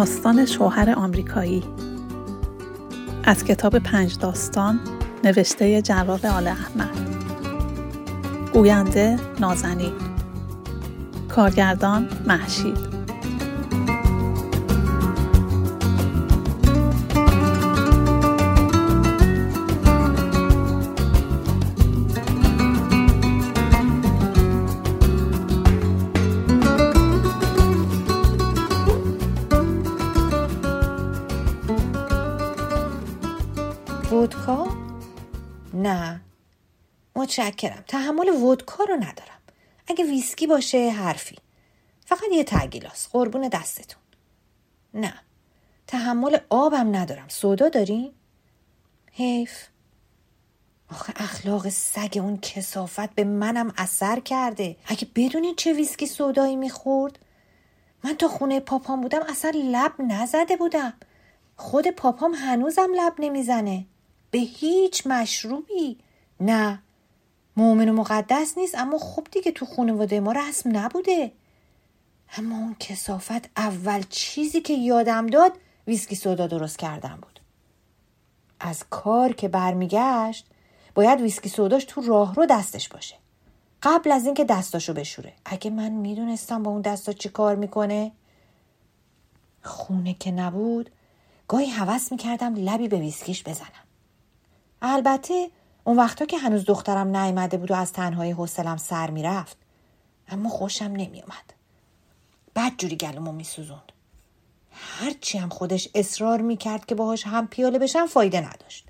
داستان شوهر آمریکایی. از کتاب پنج داستان نوشته جواب آل احمد. گوینده نازنین. کارگردان محشید. متشکرم. تحمل ودکا رو ندارم. اگه ویسکی باشه حرفی. فقط یه تگیلاس قربون دستتون. نه. تحمل آبم ندارم. سودا داری؟ حیف. آخه اخلاق سگ اون کسافت به منم اثر کرده. اگه بدونید چه ویسکی سودایی می‌خورد؟ من تا خونه پاپام بودم اصلا لب نزده بودم. خود پاپام هنوزم لب نمی‌زنه. به هیچ مشروبی. نه. مؤمن و مقدس نیست اما خب دیگه تو خانواده ما رسم نبوده. اما اون کسافت اول چیزی که یادم داد ویسکی سودا درست کردن بود. از کار که برمیگشت باید ویسکی سوداش تو راه رو دستش باشه. قبل از اینکه دستاشو بشوره. اگه من می‌دونستم با اون دستا چی کار می‌کنه. خونه که نبود گاهی حوس می‌کردم لبی به ویسکیش بزنم. البته اون وقتا که هنوز دخترم نیامده بود و از تنهای حوصلم سر می‌رفت. اما خوشم نمیومد بد جوری گلومو میسوزوند. هرچی هم خودش اصرار می‌کرد که باهاش هم پیاله بشم فایده نداشت.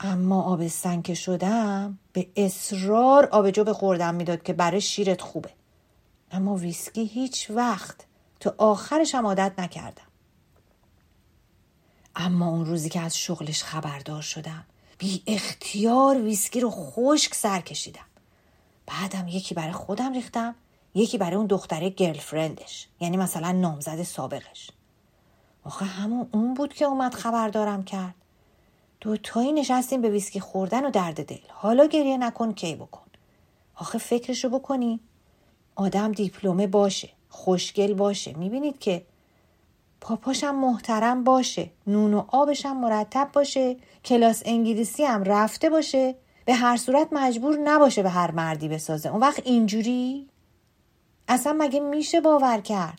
اما آبستن که شدم به اصرار آبجو به خوردم می‌داد که برای شیرت خوبه. اما ویسکی هیچ وقت تا آخرش هم عادت نکردم. اما اون روزی که از شغلش خبردار شدم بی اختیار ویسکی رو خشک سر کشیدم. بعدم یکی برای خودم ریختم یکی برای اون دختره girlfriend ش یعنی مثلا نامزد سابقش. آخه همون اون بود که اومد خبردارم کرد. دوتایی نشستیم به ویسکی خوردن و درد دل. حالا گریه نکن کی بکن؟ آخه فکرشو بکنی. آدم دیپلمه باشه خوشگل باشه. می‌بینید که پاپاشم محترم باشه نون و آبشم مرتب باشه کلاس انگلیسی هم رفته باشه. به هر صورت مجبور نباشه به هر مردی بسازه. اون وقت اینجوری؟ اصلا مگه میشه باور کرد؟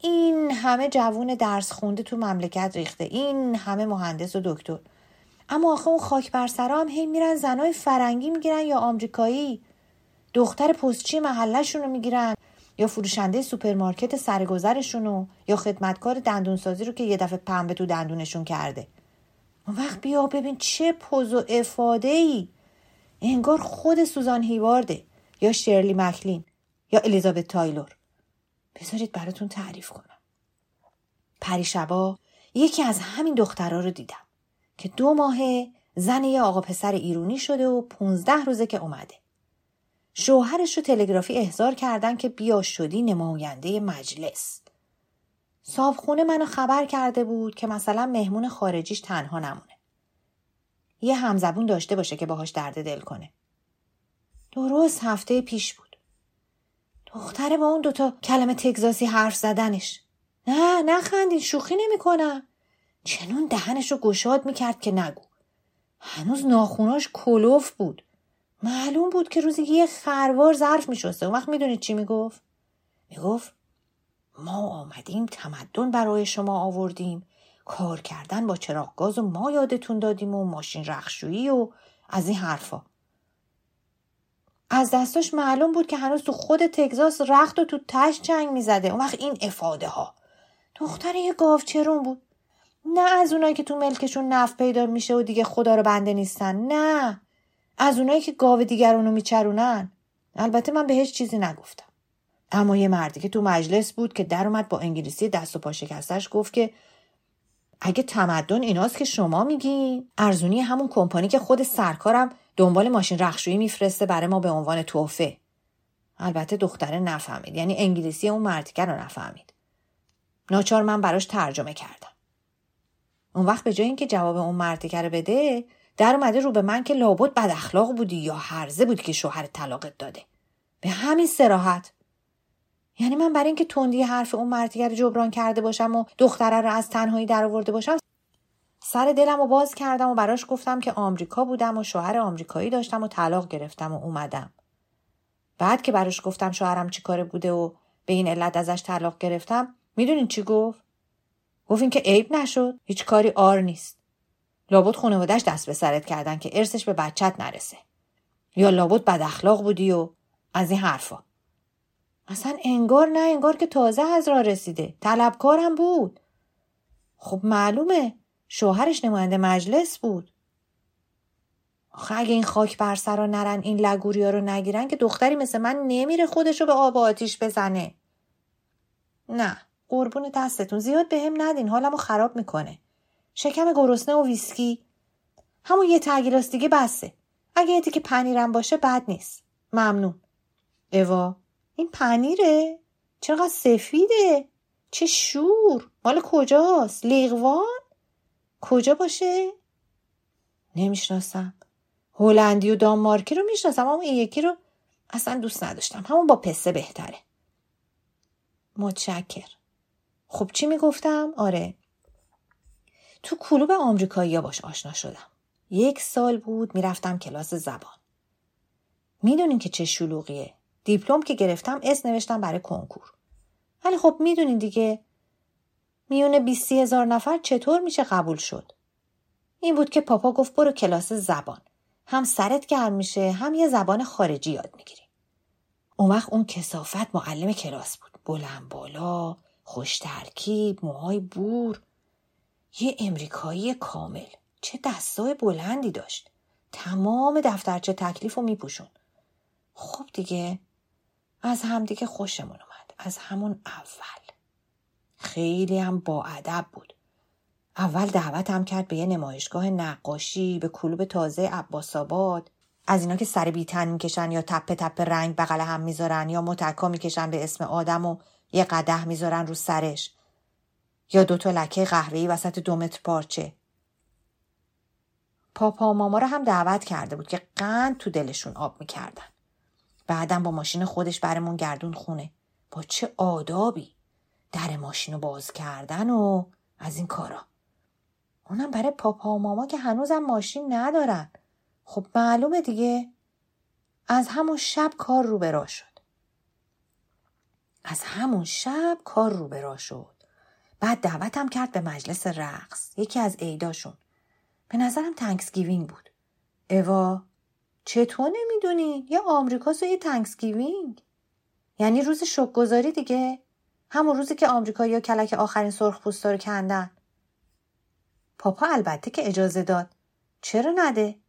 این همه جوون درس خونده تو مملکت ریخته. این همه مهندس و دکتر. اما آخه اون خاک بر سرها هی میرن زنای فرنگی می‌گیرن یا آمریکایی؟ دختر پستچی محلشون رو می‌گیرن. یا فروشنده سوپرمارکت سرگذرشونو یا خدمتکار دندونسازی رو که یه دفعه پنبه تو دندونشون کرده. اون وقت بیا ببین چه پوز و افاده ای انگار خود سوزان هیوارده. یا شرلی مکلین. یا الیزابت تایلور. بذارید براتون تعریف کنم. پریشبا یکی از همین دخترها رو دیدم که دو ماهه زن یه آقا پسر ایرونی شده و پونزده روزه که اومده. شوهرش رو تلگرافی احضار کردن که بیا شدی نماینده مجلس. صابخونه منو خبر کرده بود که مثلا مهمون خارجیش تنها نمونه. یه همزبون داشته باشه که باهاش درد دل کنه. درست هفته پیش بود. دختره با اون دوتا کلمه تگزاسی حرف زدنش. نه نخندین شوخی نمی‌کنم. چنون دهنش رو گشاد می‌کرد که نگو. هنوز ناخوناش کلوف بود. معلوم بود که روزی یه خروار ظرف میشسته. اون وقت می‌دونید چی می‌گفت؟ می‌گفت ما آمدیم تمدن برای شما آوردیم. کار کردن با چراغ گاز و ما یادتون دادیم و ماشین رخشویی و از این حرفا. از دستاش معلوم بود که هنوز تو خود تگزاس رخت و تو تش جنگ می‌زده. اون وقت این افاده ها دختر یه گاوچرون بود. نه از اونایی که تو ملکشون نفت پیدا میشه و دیگه خدا رو بنده نیستن. نه. از اونایی که گاو دیگرونو میچرونن. البته من بهش چیزی نگفتم. اما یه مردی که تو مجلس بود که در اومد با انگلیسی دست و پا شکستش گفت که اگه تمدن ایناست که شما میگین ارزونی همون کمپانی که خود سرکارم دنبال ماشین رخشویی میفرسته برای ما به عنوان توفه. البته دختره نفهمید. یعنی انگلیسی اون مردیکه رو نفهمید. ناچار من براش ترجمه کردم. اون وقت به جای اینکه جواب اون مردیکه رو بده در اومده رو به من که لابد بد اخلاق بودی یا هرزه بودی که شوهر طلاقت داده. به همین سراحت. یعنی من برای اینکه تندی حرف اون مرتیگر رو جبران کرده باشم و دختره رو از تنهایی در آورده باشم سر دلم رو باز کردم و براش گفتم که آمریکا بودم و شوهر آمریکایی داشتم و طلاق گرفتم و اومدم. بعد که براش گفتم شوهرم چی کاره بوده و به این علت ازش طلاق گرفتم می‌دونین چی گفت؟ گفت این که عیب نشد. هیچ کاری آر نیست. لابد خانوادش دست به سرت کردن که ارثش به بچت نرسه. یا لابد بد اخلاق بودی و از این حرفا. اصلا انگار نه انگار که تازه از راه رسیده. طلبکارم بود. خب معلومه شوهرش نماینده مجلس بود. آخه اگه این خاک بر سرا نرن این لگوریا رو نگیرن که دختری مثل من نمیره خودش رو به آب آتیش بزنه. نه قربون دستتون. زیاد به هم ندین. حالمو خراب می‌کنه. شکم گرسنه و ویسکی. همون یه تگیلاس دیگه بسه. اگه یه که پنیرم باشه بد نیست. ممنون. اوا این پنیره؟ چقدر سفیده؟ چه شور. مال کجاست؟ لیغوان کجا باشه؟ نمی‌شناسم. هلندی و دانمارکی رو می‌شناسم اما این یکی رو اصلا دوست نداشتم. همون با پسه بهتره. متشکر خب چی می‌گفتم؟ آره. تو کلوب آمریکایی باش آشنا شدم. یک سال بود می‌رفتم کلاس زبان. می‌دونین که چه شلوغیه. دیپلم که گرفتم اس نوشتم برای کنکور. ولی خب می‌دونین دیگه. میونه بیستی هزار نفر چطور میشه قبول شد؟ این بود که پاپا گفت برو کلاس زبان. هم سرت گرم میشه هم یه زبان خارجی یاد می‌گیری. اون وقت اون کسافت معلم کلاس بود. بلند بالا خوش ترکیب موهای بور. یه امریکایی کامل. چه دستای بلندی داشت. تمام دفترچه تکلیف رو میپوشون. خب دیگه از همدیگه خوشمون اومد. از همون اول. خیلی هم با ادب بود. اول دعوتم کرد به یه نمایشگاه نقاشی به کلوب تازه عباس آباد. از اینا که سر بیتن می‌کشن یا تپه تپه رنگ بغل هم می‌ذارن یا متکا می‌کشن به اسم آدم و یه قده می‌ذارن رو سرش. یا دوتا لکه قهوه‌ای وسط دو متر پارچه. پاپا و ماما رو هم دعوت کرده بود که قند تو دلشون آب می‌کردن. بعدم با ماشین خودش برمون گردون خونه. با چه آدابی! در ماشین رو باز کردن و از این کارا. اونم برای پاپا و ماما که هنوزم ماشین ندارن. خب معلومه دیگه. از همون شب کار رو به راه شد. از همون شب کار رو به راه شد. بعد دعوتم کرد به مجلس رقص. یکی از عیداشون. به نظرم Thanksgiving بود. اوا چطور نمی‌دونی؟ یه آمریکاست و یه Thanksgiving. یعنی روز شکرگزاری دیگه. همون روزی که آمریکایی ها کلک آخرین سرخ پوستا رو کندن. پاپا البته که اجازه داد. چرا نده؟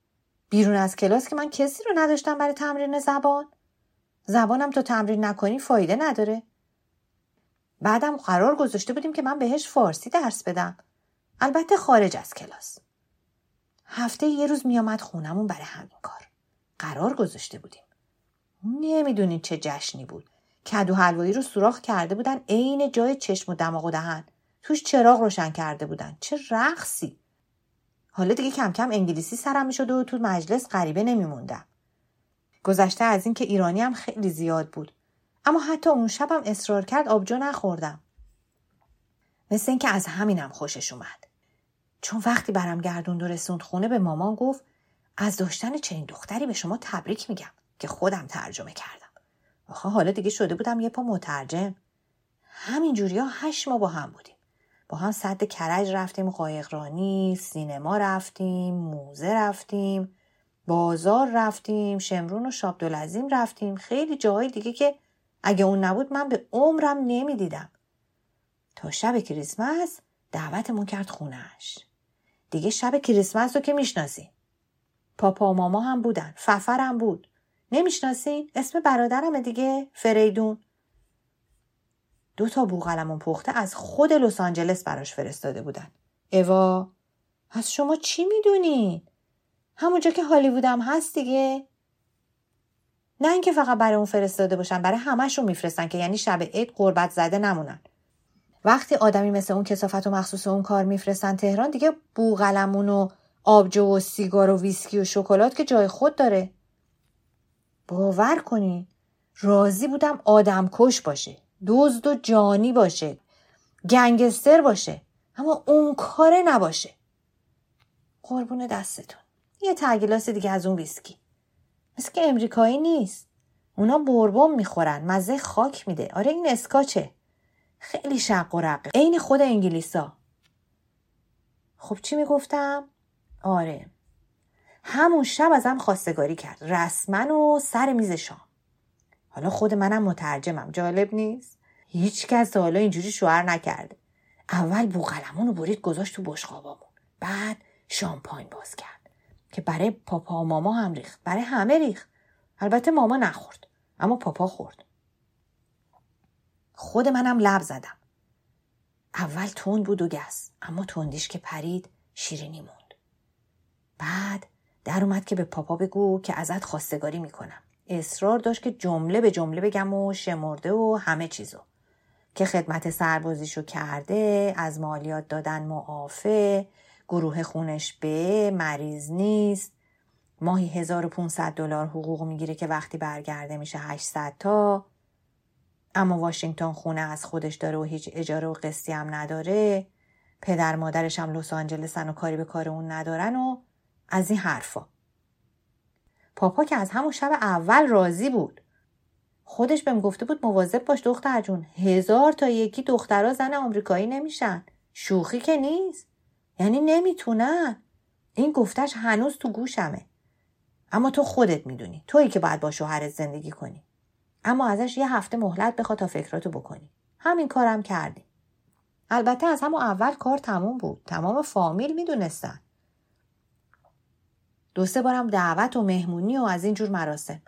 بیرون از کلاس که من کسی رو نداشتم برای تمرین زبان. زبانم تو تمرین نکنی فایده نداره. بعدم قرار گذاشته بودیم که من بهش فارسی درس بدم. البته خارج از کلاس. هفته یه روز میامد خونمون برای همین کار. قرار گذاشته بودیم. نمی‌دونید چه جشنی بود. کدو حلوایی رو سوراخ کرده بودن عین جای چشم و دماغ و دهن. توش چراغ روشن کرده بودن. چه رقصی. حالا دیگه کم کم انگلیسی سرم می‌شد و تو مجلس غریبه نمیموندم. گذشته از اینکه ایرانی هم خیلی زیاد بود. اما حتی اون شبم اصرار کرد آبجو نخوردم. مثل اینکه از همینم خوشش اومد. چون وقتی برم گردون و رسوند خونه به مامان گفت از داشتن چنین دختری به شما تبریک میگم که خودم ترجمه کردم. آخه حالا دیگه شده بودم یه پا مترجم. همین ها هشت ماه با هم بودیم. با هم صد کرج رفتیم قایقرانی سینما رفتیم موزه رفتیم بازار رفتیم شمرون و شابدالعظیم رفتیم. خیلی جاهای دیگه که اگه اون نبود من به عمرم نمی‌دیدم. تا شب کریسمس دعوتمون کرد خونهش دیگه شب کریسمس رو که می‌شناسین پاپا و ماما هم بودن ففرم بود. نمی‌شناسین اسم برادرمه دیگه فریدون. دو تا بوغلمون پخته از خود لس آنجلس براش فرستاده بودن. اوا از شما چی می‌دونین؟ همونجا که هالیوودم هست دیگه. نه اینکه فقط برای اون فرستاده باشن برای همهشون میفرستن که یعنی شب عید قربت زده نمونن. وقتی آدمی مثل اون کسافت و مخصوص اون کار میفرستن تهران دیگه بوغلمون و آبجو و سیگار و ویسکی و شکلات که جای خود داره. باور کنی راضی بودم آدم کش باشه دزد و جانی باشه گنگستر باشه اما اون کاره نباشه. قربون دستتون. یه تگلاس دیگه از اون ویسکی. مثل که امریکایی نیست. اونا بربون می‌خورن مزه خاک میده. آره این اسکاچه. خیلی شق و رقه. عین خود انگلیسا. خب چی می‌گفتم؟ آره. همون شب ازم خواستگاری کرد. رسما و سر میز شام. حالا خود منم مترجمم. جالب نیست؟ هیچ کس حالا اینجوری شوهر نکرده. اول بوقلمون رو برید گذاشت تو بشقابامون. بعد شامپاین باز کرد. که برای پاپا و ماما هم ریخت. برای همه ریخت. البته ماما نخورد اما پاپا خورد. خود منم لب زدم. اول تند بود و گس اما تندیش که پرید شیرینی موند. بعد در اومد که به پاپا بگو که ازت خواستگاری می‌کنم. اصرار داشت که جمله به جمله بگم و شمرده و همه چیزو. که خدمت سربازیشو کرده از مالیات دادن معافه گروه خونش به مریض نیست. ماهی 1500 دلار حقوق می‌گیره که وقتی برگرده میشه 800 تا. اما واشنگتن خونه از خودش داره و هیچ اجاره و قسطی هم نداره. پدر مادرش هم لس آنجلسن و کاری به کار اون ندارن و از این حرفا. پاپا که از همون شب اول راضی بود. خودش بهم گفته بود مواظب باش دختر جون هزار تا یکی دخترها زن آمریکایی نمیشن. شوخی که نیست. یعنی نمی‌تونن. این گفتش هنوز تو گوشمه. اما تو خودت می‌دونی. تویی که باید با شوهرت زندگی کنی. اما ازش یه هفته مهلت بخوا تا فکراتو بکنی. همین کارم کردی. البته از همون اول کار تموم بود. تمام فامیل می‌دونستن. دو سه بارم دعوت و مهمونی و از این جور مراسم.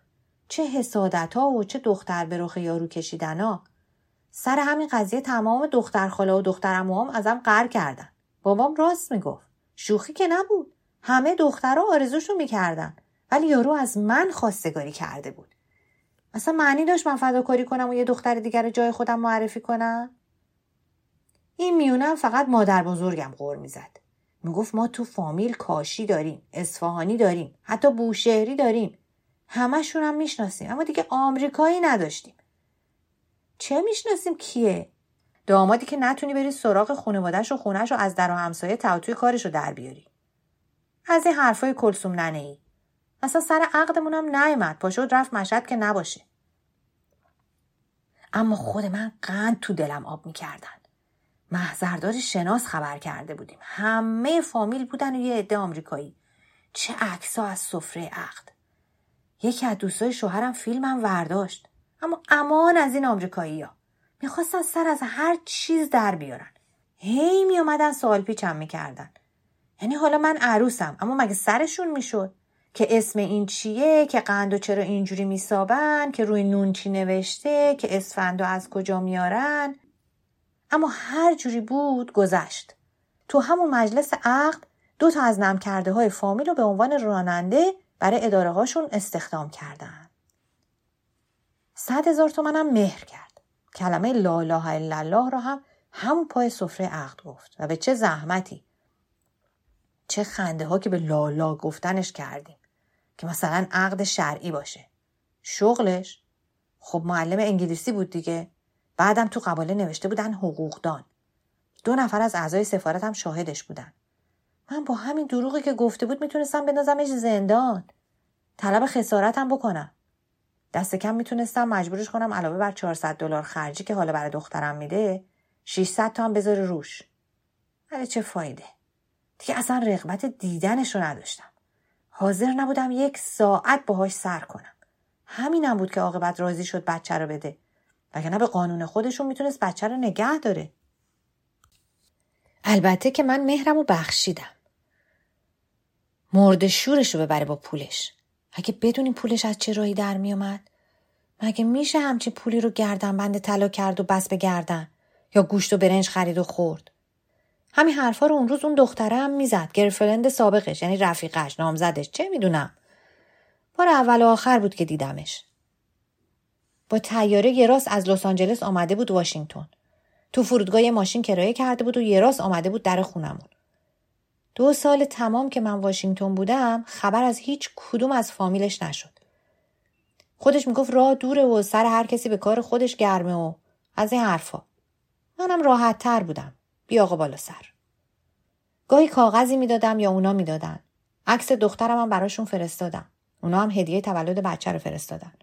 چه حسادت ها و چه دختر به رخ یارو کشیدن ها. سر همین قضیه تمام دختر خاله و دختر هم ازم قر کردن. بابام راست می‌گفت. شوخی که نبود. همه دخترها آرزوشو می‌کردن. ولی یارو از من خواستگاری کرده بود. اصلا معنی داشت من فداکاری کنم و یه دختر دیگر جای خودم معرفی کنم؟ این میونم فقط مادر بزرگم غور می‌زد. می‌گفت ما تو فامیل کاشی داریم اصفهانی داریم حتی بوشهری داریم. همشون هم می‌شناسیم اما دیگه آمریکایی نداشتیم. چه می‌شناسیم؟ کیه؟ دامادی که نتونی بری سراغ خانوادهش و خونش رو از در و همسایه توی کارش رو در بیاری. از این حرفای کلسوم ننه ای اصلا سر عقدمون هم نیومد پاشد رفت مشهد که نباشه. اما خود من قند تو دلم آب می‌کردن. محضردار شناس خبر کرده بودیم. همه فامیل بودن و یه عده آمریکایی. چه عکسا از سفره عقد. یکی از دوستای شوهرم فیلمم ورداشت. اما امان از این آمریکایی ها می‌خواستن سر از هر چیز در بیارن. هی میامدن سوال پیچم می‌کردن. یعنی حالا من عروسم اما مگه سرشون می‌شد؟ که اسم این چیه؟ که قند و چرا اینجوری میسابن؟ که روی نون چی نوشته؟ که اسفندو از کجا میارن؟ اما هر جوری بود گذشت. تو همون مجلس عقد دو تا از نم کرده های فامیل رو به عنوان راننده برای اداره هاشون استخدام کردن. صد هزار تومنم مهر کرد. کلمه لا اله الا الله را هم همون پای سفره عقد گفت. و به چه زحمتی. چه خنده ها که به لالا گفتنش کردیم. که مثلا عقد شرعی باشه. شغلش؟ خب معلم انگلیسی بود دیگه. بعدم تو قباله نوشته بودن حقوقدان. دو نفر از اعضای سفارتم شاهدش بودن. من با همین دروغی که گفته بود می‌تونستم بندازمش زندان. طلب خسارتم بکنم. دست کم می‌تونستم مجبورش کنم علاوه بر 400 دلار خرجی که حالا برای دخترم میده 600 تا هم بذاره روش. ولی چه فایده؟ دیگه اصلا رغبت دیدنش رو نداشتم. حاضر نبودم یک ساعت باهاش سر کنم. همینم بود که عاقبت راضی شد بچه رو بده. وگرنه به قانون خودشون می‌تونست بچه رو نگه داره. البته که من مهرم رو بخشیدم. مرد شورش رو ببره با پولش. اگه بدونیم پولش از چه راهی در میومد؟ مگه میشه همچین پولی رو گردن بند طلا کرد و بس به گردن؟ یا گوشت و برنج خرید و خورد؟ همین حرفا رو اون روز اون دختره هم می‌زد. گرفرند سابقش یعنی رفیقش نامزدش چه می‌دونم. بار اول و آخر بود که دیدمش. با تیاره یه راست از لس آنجلس آمده بود واشنگتن. تو فرودگاه ماشین کرایه کرده بود و یه راست آمده بود در خونمون. دو سال تمام که من واشنگتن بودم خبر از هیچ کدوم از فامیلش نشد. خودش می‌گفت راه دوره و سر هر کسی به کار خودش گرمه و از این حرفا. منم راحت تر بودم. بیا آقا بالا سر. گاهی کاغذی می‌دادم یا اونا می‌دادن. عکس دخترم هم براشون فرستادم. اونا هم هدیه تولد بچه رو فرستادن.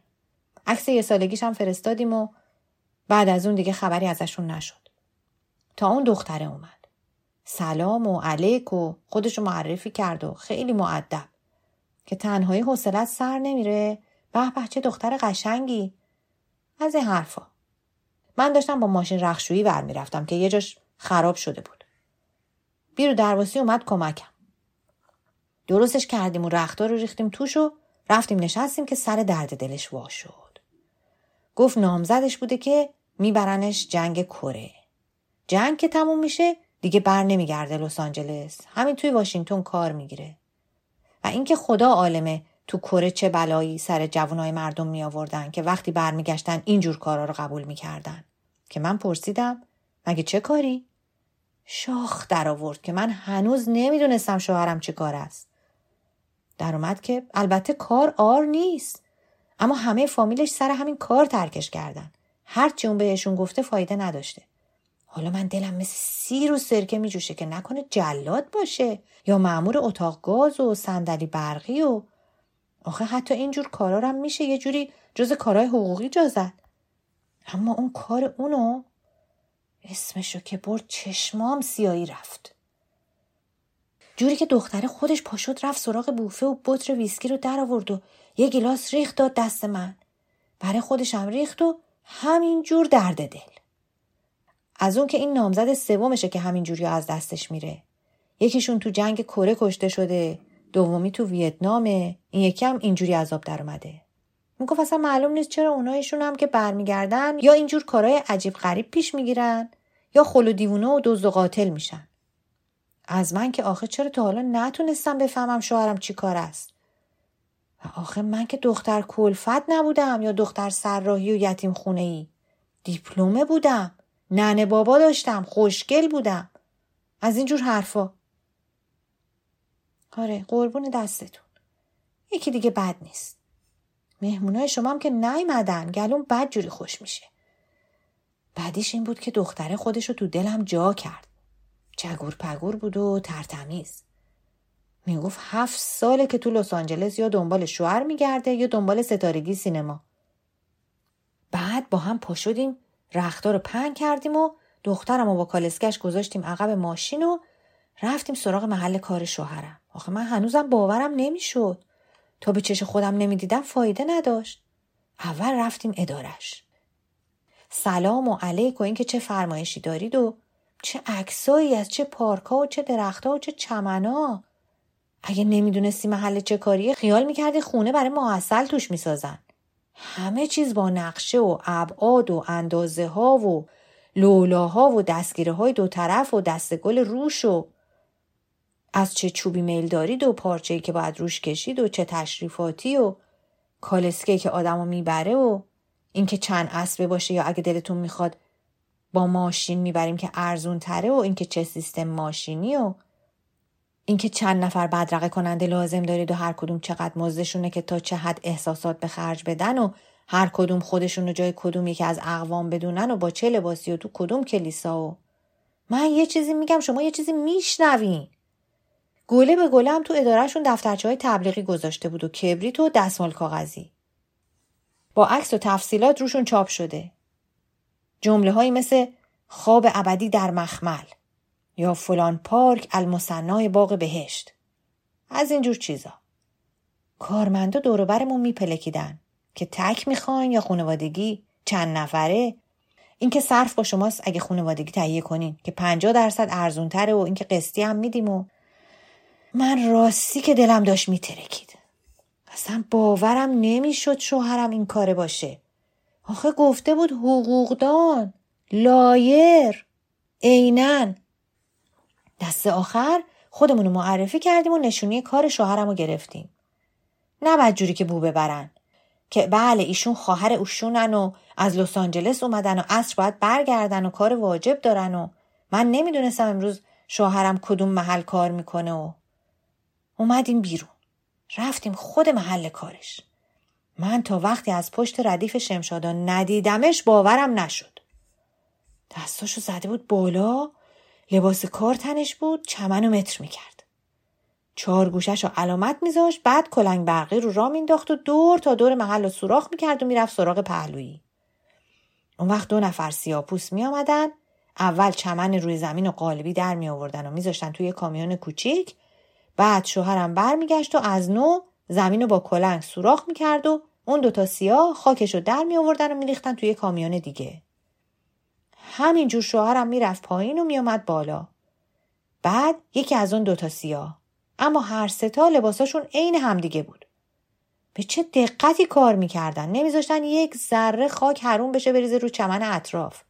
عکس یه سالگیش هم فرستادیم و بعد از اون دیگه خبری ازشون نشد. تا اون دختره اومد. سلام و علیک و خودشو معرفی کرد و خیلی معدب که تنهایی حوصلت سر نمیره. به به چه دختر قشنگی. از این حرفا. من داشتم با ماشین رخشویی ور می‌رفتم که یه جاش خراب شده بود. بیرو درواسی اومد کمکم. درستش کردیم و رختار رو ریختیم توش و رفتیم نشستیم که سر درد دلش وا شد. گفت نامزدش بوده که میبرنش جنگ کره. جنگ که تموم میشه دیگه بر نمیگرده لس آنجلس. همین توی واشنگتن کار می‌گیره. و اینکه خدا عالمه تو کره چه بلایی سر جوانای مردم می آوردن که وقتی برمیگشتن اینجور کارا رو قبول می‌کردن. که من پرسیدم مگه چه کاری؟ شاخ در آورد که من هنوز نمی‌دونستم شوهرم چه کار است. در اومد که البته کار آر نیست. اما همه فامیلش سر همین کار ترکش کردن. هرچی اون بهشون گفته فایده نداشته. حالا من دلم مثل سیر و سرکه میجوشه که نکنه جلاد باشه یا معمور اتاق گاز و صندلی برقی و آخه حتی اینجور کارا هم میشه یه جوری جز کارهای حقوقی جازد اما اون کار اونو اسمشو که برد چشمام سیایی رفت. جوری که دختره خودش پاشد رفت سراغ بوفه و بطر ویسکی رو در آورد و یه گلاس ریخت داد دست من. برای خودش هم ریخت و همین جور درد دل. از اون که این نامزد سومشه که همین جوری از دستش میره. یکیشون تو جنگ کره کشته شده دومی تو ویتنامه این یکی هم اینجوری عذاب در اومده. می‌گفت اصلا معلوم نیست چرا اونایشون هم که برمیگردن یا اینجور کارهای عجیب غریب پیش می‌گیرن یا خل و دیوونه و دزد و قاتل میشن. از من که آخه چرا تا حالا نتونستم بفهمم شوهرم چی کار است؟ و آخه من که دختر کلفت نبودم یا دختر سرراهی و یتیم خونه ای دیپلمه بودم. ننه بابا داشتم خوشگل بودم. از اینجور حرفا. آره قربون دستتون. یکی دیگه بد نیست. مهمونای شما هم که نیمدن گلون بد جوری خوش میشه. بعدیش این بود که دختره خودش رو تو دلم جا کرد. چگور پگور بود و ترتمیز. می‌گفت هفت ساله که تو لس آنجلس یا دنبال شوهر میگرده یا دنبال ستارگی سینما. بعد با هم پا شدیم رختار رو پنگ کردیم و دخترم و با کالسکش گذاشتیم عقب ماشین و رفتیم سراغ محل کار شوهرم. آخه من هنوزم باورم نمی‌شد. تا به چش خودم نمی‌دیدم فایده نداشت. اول رفتیم ادارش. سلام و علیک و اینکه چه فرمایشی دارید و چه عکسایی از چه پارکا و چه درختها و چه چمنا اگه نمی‌دونستی محل چه کاریه خیال می‌کردی خونه برای محصل توش می‌سازن. همه چیز با نقشه و ابعاد و اندازه ها و لولاها و دستگیره های دو طرف و دستگل روش و از چه چوبی میل دارید و پارچه‌ای که باید روش کشید و چه تشریفاتی و کالسکه که آدمو می‌بره و اینکه چند اسبه باشه یا اگه دلتون می‌خواد با ماشین می‌بریم که ارزون تره و اینکه چه سیستم ماشینی و اینکه چند نفر بدرقه کننده لازم دارید و هر کدوم چقدر مزدشونه که تا چه حد احساسات به خرج بدن و هر کدوم خودشون رو جای کدوم یکی از اقوام بدونن و با چه لباسی و تو کدوم کلیسا و من یه چیزی میگم شما یه چیزی میشنوین. گله به گله هم تو ادارهشون دفترچه های تبلیغی گذاشته بود و کبریت و دستمال کاغذی. با عکس و تفصیلات روشون چاپ شده. جمله هایی مثل خواب ابدی در مخمل. یا فلان پارک المصنای باغ بهشت. از اینجور چیزا. کارمندا دوروبرمون میپلکیدن که تک می‌خواین یا خانوادگی چند نفره. اینکه صرف با شماست اگه خانوادگی تهیه کنین که 50 درصد ارزون تره و اینکه قسطی هم میدیم و من راستی که دلم داشت میترکید. اصلا باورم نمی‌شد شوهرم این کاره باشه. آخه گفته بود حقوقدان لایر. عینن دست آخر خودمون رو معرفی کردیم و نشونی کار شوهرم رو گرفتیم. نه جوری که بو ببرن. که بله ایشون خواهر اوشونن و از لس آنجلس اومدن و عصر باید برگردن و کار واجب دارن و من نمی‌دونستم امروز شوهرم کدوم محل کار می‌کنه و اومدیم بیرون. رفتیم خود محل کارش. من تا وقتی از پشت ردیف شمشادا ندیدمش باورم نشد. دستاشو زده بود بالا لباس کار تنش بود چمنو متر می‌کرد. چهار گوشش رو علامت میذاشت بعد کلنگ برقی رو را مینداخت و دور تا دور محل رو سوراخ می‌کرد و می‌رفت سراغ پهلویی اون وقت دو نفر سیاپوس می آمدن اول چمن روی زمین و قالبی در می آوردن و میذاشتن توی کامیون کوچیک. بعد شوهرم برمیگشت و از نو زمین رو با کلنگ سوراخ می‌کرد و اون دوتا سیاه خاکش رو در می آوردن و میریختن توی کامیون دیگه. همینجور شوهرم می‌رفت پایین و میامد بالا. بعد یکی از اون دوتا سیاه. اما هر ستا لباساشون عین همدیگه بود. به چه دقتی کار می‌کردن؟ نمیذاشتن یک ذره خاک حروم بشه بریزه رو چمن اطراف.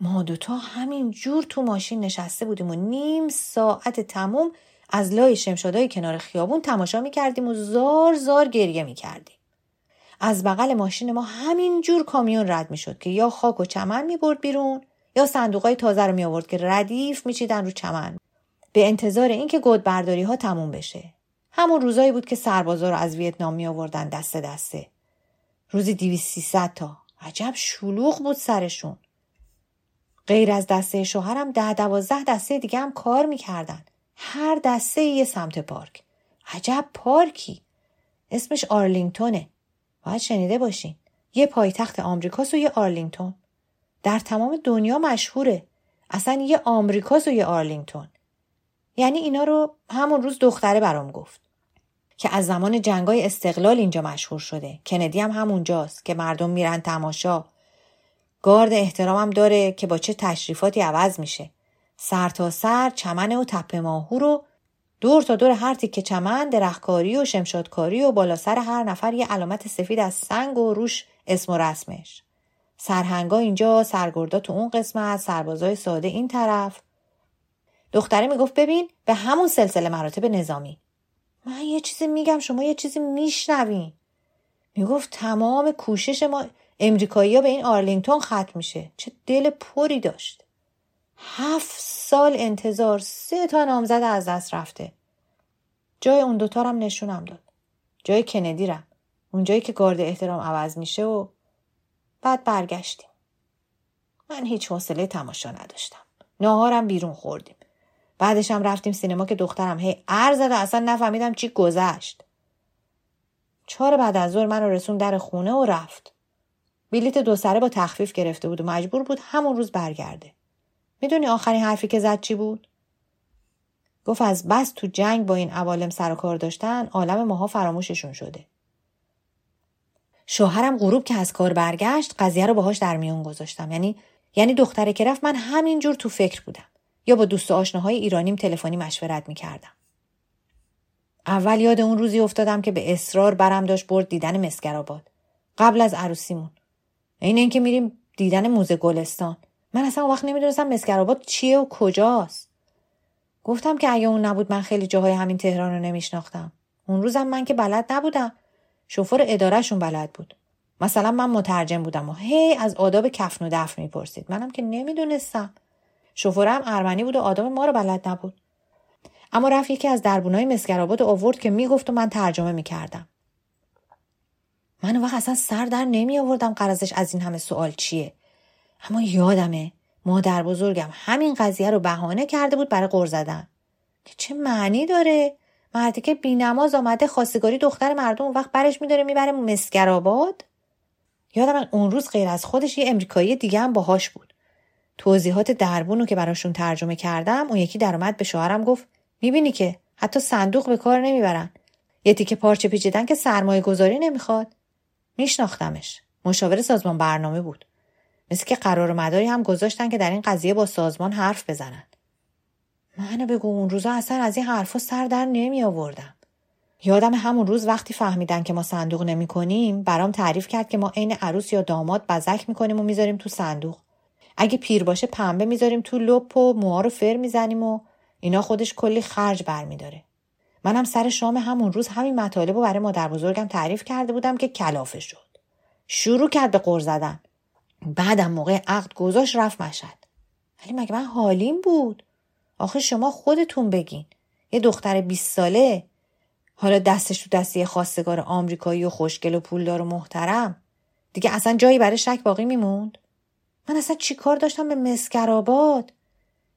ما دوتا همین جور تو ماشین نشسته بودیم و نیم ساعت تموم از لای شمشادای کنار خیابون تماشا می‌کردیم و زار زار گریه می‌کردیم. از بغل ماشین ما همین جور کامیون رد می‌شد که یا خاک و چمن می‌برد بیرون یا صندوقای تازه رو می آورد که ردیف میچیدن رو چمن. به انتظار اینکه گودبرداری ها تموم بشه. همون روزایی بود که سربازا رو از ویتنام می آوردن دسته دسته. روزی دویست سیصد تا. عجب شلوغ بود سرشون. غیر از دسته شوهرم ده دوازده دسته دیگه هم کار می‌کردن. هر دسته یه سمت پارک. عجب پارکی. اسمش آرلینگتونه. باید شنیده باشین. یه پایتخت آمریکاست و یه آرلینگتون. در تمام دنیا مشهوره. اصلا یه آمریکاست و یه آرلینگتون. یعنی اینا رو همون روز دختره برام گفت. که از زمان جنگای استقلال اینجا مشهور شده. کندی هم همونجاست که مردم میرن تماشا. گارد احترامم داره که با چه تشریفاتی عوض میشه. سر تا سر چمن و تپه ماهو رو دور تا دور هر تیکه چمن درختکاری و شمشادکاری و بالا سر هر نفر یه علامت سفید از سنگ و روش اسم و رسمش. سرهنگا اینجا سرگردا تو اون قسمت سربازای ساده این طرف. دختره می‌گفت ببین به همون سلسله مراتب نظامی. من یه چیزی میگم شما یه چیزی میشنوین. می‌گفت تمام کوشش ما امریکایی به این آرلینگتون ختم میشه. چه دل پری داشت. هفت سال انتظار سه تا نامزد از دست رفته. جای اون دوتا هم نشونم داد. جای کندی رم. اون جایی که گارد احترام عوض میشه و بعد برگشتیم. من هیچ حوصله تماشا نداشتم. ناهارم بیرون خوردیم. بعدش هم رفتیم سینما که دخترم هی ارز و اصلا نفهمیدم چی گذشت. چهار بعد از ظهر منو رسون در خونه و رفت. بلیت دو سره با تخفیف گرفته بود و مجبور بود همون روز برگرده. می‌دونی آخرین حرفی که زد چی بود؟ گفت از بس تو جنگ با این عوالم سر و کار داشتن عالم ماها فراموششون شده. شوهرم غروب که از کار برگشت قضیه رو باهاش در میون گذاشتم. یعنی یعنی دختره که رفت من همینجور تو فکر بودم. یا با دوست آشناهای ایرانیم تلفنی مشورت می‌کردم. اول یاد اون روزی افتادم که به اصرار برم داشت برد دیدن مسکرآباد قبل از عروسیمون. این اینکه میریم دیدن موزه گلستان. من اصلا وقت نمی‌دونستم مسکرآباد چیه و کجاست. گفتم که اگه اون نبود من خیلی جاهای همین تهران رو نمیشناختم. اون روزم من که بلد نبودم. شوفر ادارهشون بلد بود. مثلا من مترجم بودم و هی از آداب کفن و دفن می‌پرسید. منم که نمی‌دونستم. شوفرم ارمنی بود و آداب ما رو بلد نبود. اما رفت یکی از دربونای مسکرآباد آورد که می‌گفت و من ترجمه می‌کردم. من وقت اصلا سر در نمی آوردم قرضش از این همه سوال چیه. اما یادمه مادر بزرگم همین قضیه رو بهانه کرده بود برای غر زدن. که چه معنی داره؟ مردی که بینماز آمده خواستگاری دختر مردم وقت برش میداره می‌بره مسکرآباد یادم اون روز غیر از خودش یه امریکایی دیگه هم باهاش بود. توضیحات دربون رو که براشون ترجمه کردم اون یکی در اومد به شوهرم گفت می‌بینی که حتی صندوق به کار نمی‌برن. یه تیکه پارچه پیچیدن که سرمایه گذاری نمی‌خواد. میشناختمش. مشاور سازمان برنامه بود. مثل که قرار مداری هم گذاشتن که در این قضیه با سازمان حرف بزنن. منو بگو اون روزا اصلا از این حرفا سر در نمی آوردم. یادم همون روز وقتی فهمیدن که ما صندوق نمی کنیم برام تعریف کرد که ما عین عروس یا داماد بزک می‌کنیم و می‌ذاریم تو صندوق. اگه پیر باشه پنبه می‌ذاریم تو لپ و موها رو فر می‌زنیم و اینا خودش کلی خرج برمیداره منم سر شام همون روز همین مطالب رو برای مادر بزرگم تعریف کرده بودم که کلافه شد. شروع کرد به قر زدن. بعدم موقع عقد گذاشت رفت مشد ولی مگه من حالیم بود؟ آخه شما خودتون بگین. یه دختر 20 ساله. حالا دستش تو دستی خواستگار آمریکایی و خوشگل و پولدار و محترم. دیگه اصلا جایی برای شک باقی میموند. من اصلا چیکار داشتم به مسکرآباد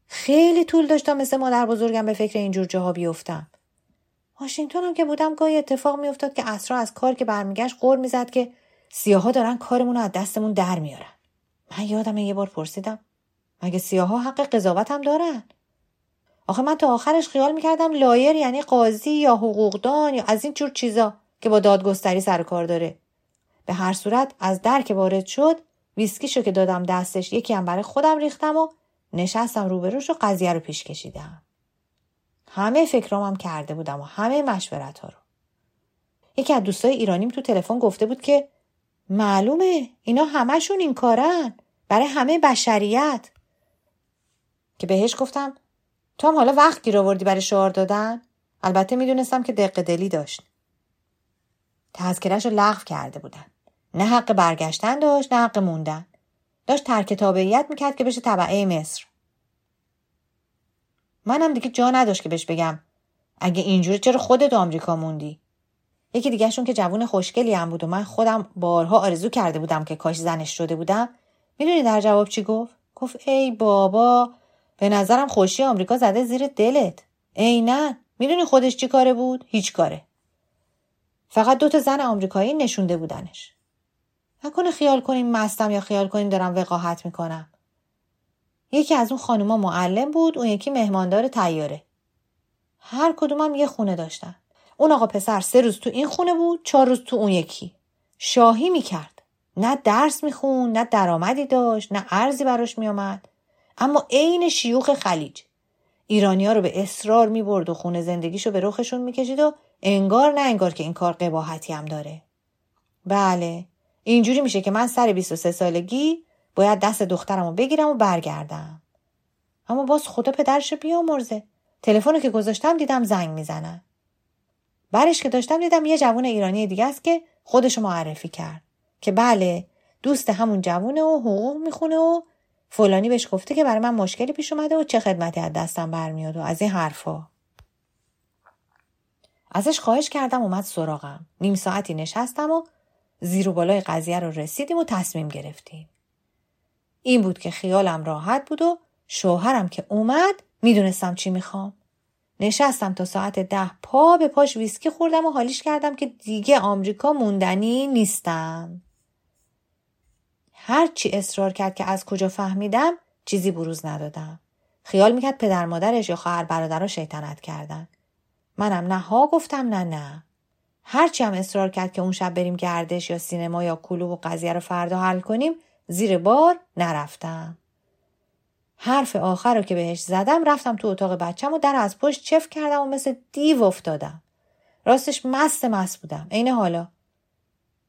خیلی طول داشتم مثل مادر بزرگم به فکر اینجور جاها بیفتم. واشنگتن هم که بودم گاهی اتفاق میافتاد که اسرا از کار که برمیگشت قور می‌زد که سیاها دارن کارمون رو از دستمون در میارن. من یادم یه بار پرسیدم. مگه سیاها حق قضاوت هم دارن؟ آخه من تا آخرش خیال می‌کردم لایر یعنی قاضی یا حقوقدان یا از این جور چیزا که با دادگستری سر کار داره. به هر صورت از در که وارد شد ویسکیشو که دادم دستش یکی هم برای خودم ریختم و نشستم روبروش و قضیه رو پیش کشیدم. همه فکرامم کرده بودم و همه مشورت ها رو. یکی از دوستای ایرانیم تو تلفن گفته بود که معلومه. اینا همشون این کارن. برای همه بشریت. که بهش گفتم تو هم حالا وقت گیر آوردی برای شعار دادن؟ البته می‌دونستم که دق دلی داشت. تذکرش رو لغو کرده بودن. نه حق برگشتن داشت نه حق موندن. داشت ترک تابعیت می‌کرد که بشه طبعه مصر. منم دیگه جا نداشت که بهش بگم اگه اینجوری چرا خودت آمریکا موندی؟ یکی دیگهشون که جوون خوشگلی هم بود و من خودم بارها آرزو کرده بودم که کاش زنش شده بودم. می‌دونی در جواب چی گفت؟ گفت ای بابا به نظرم خوشی آمریکا زده زیر دلت. ای نه می‌دونی خودش چی کاره بود؟ هیچ کاره. فقط دوتا زن آمریکایی نشونده بودنش. نکنه خیال کنیم مستم یا خیال کنیم دارم وقاحت می‌کنم. یکی از اون خانوما معلم بود اون یکی مهماندار تیاره هر کدومم یه خونه داشتن. اون آقا پسر سه روز تو این خونه بود چهار روز تو اون یکی. شاهی می‌کرد. نه درس میخون نه درآمدی داشت نه ارزی براش میآمد. اما عین شیوخ خلیج. ایرانیا رو به اصرار می‌برد و خونه زندگیشو به رخشون می‌کشید و انگار نه انگار که این کار قباحتی هم داره. بله اینجوری میشه که من سر 23 سالگی باید دست دخترم رو بگیرم و برگردم. اما باز خدا پدرش بیامرزه. تلفن که گذاشتم دیدم زنگ می‌زنن. برش که داشتم دیدم یه جوون ایرانی دیگه است که خودشو معرفی کرد. که بله دوست همون جوونه و حقوق می‌خونه و فلانی بهش گفته که برای من مشکلی پیش اومده و چه خدمتی از دستم برمیاد و از این حرفا. ازش خواهش کردم اومد سراغم. نیم ساعتی نشستم و زیر بالای قضیه رو رسیدیم و تصمیم گرفتیم. این بود که خیالم راحت بود و شوهرم که اومد می‌دونستم چی می‌خوام. نشستم تا ساعت ده پا به پاش ویسکی خوردم و حالیش کردم که دیگه آمریکا موندنی نیستم. هر چی اصرار کرد که از کجا فهمیدم چیزی بروز ندادم. خیال می‌کرد پدر مادرش یا خواهر برادرها شیطنت کردن. منم نه ها گفتم نه نه. هرچی هم اصرار کرد که اون شب بریم گردش یا سینما یا کلوب و قضیه رو فردا حل کنیم زیر بار نرفتم. حرف آخر رو که بهش زدم رفتم تو اتاق بچم و در از پشت چف کردم و مثل دیو افتادم. راستش مست مست بودم. عین حالا.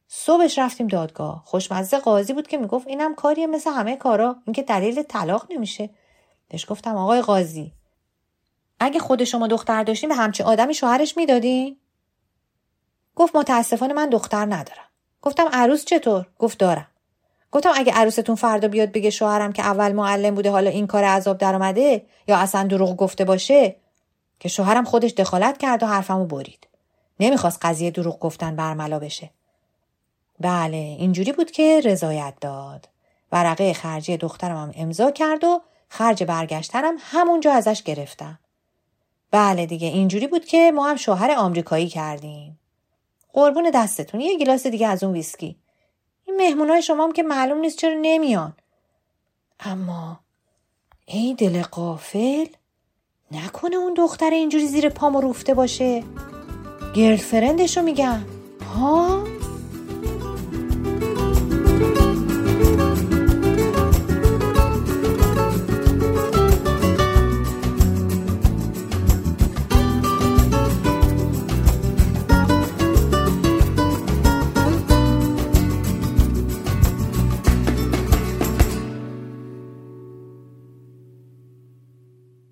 صبحش رفتیم دادگاه. خوشمزه قاضی بود که می‌گفت اینم کاریه مثل همه کارا. اینکه دلیل طلاق نمیشه. بهش گفتم آقای قاضی اگه خود شما دختر داشتین به همچین آدمی شوهرش می‌دادین؟ گفت متاسفانه من دختر ندارم. گفتم عروس چطور؟ گفت دارم. گفتم اگه عروستون فردا بیاد بگه شوهرم که اول معلم بوده حالا این کار عذاب درآمده یا اصلا دروغ گفته باشه؟ که شوهرم خودش دخالت کرد و حرفمو برید. نمی‌خواست قضیه دروغ گفتن برملا بشه. بله اینجوری بود که رضایت داد. ورقه خرجی دخترم هم امضا کرد و خرج برگشتنم همونجا ازش گرفتم. بله دیگه اینجوری بود که ما هم شوهر آمریکایی کردیم. قربون دستتون یه گلاس دیگه از اون ویسکی. این مهمونای شما هم که معلوم نیست چرا نمیان. اما ای دل قافل نکنه اون دختر اینجوری زیر پامو روفته باشه. گرلفرندشو میگم. ها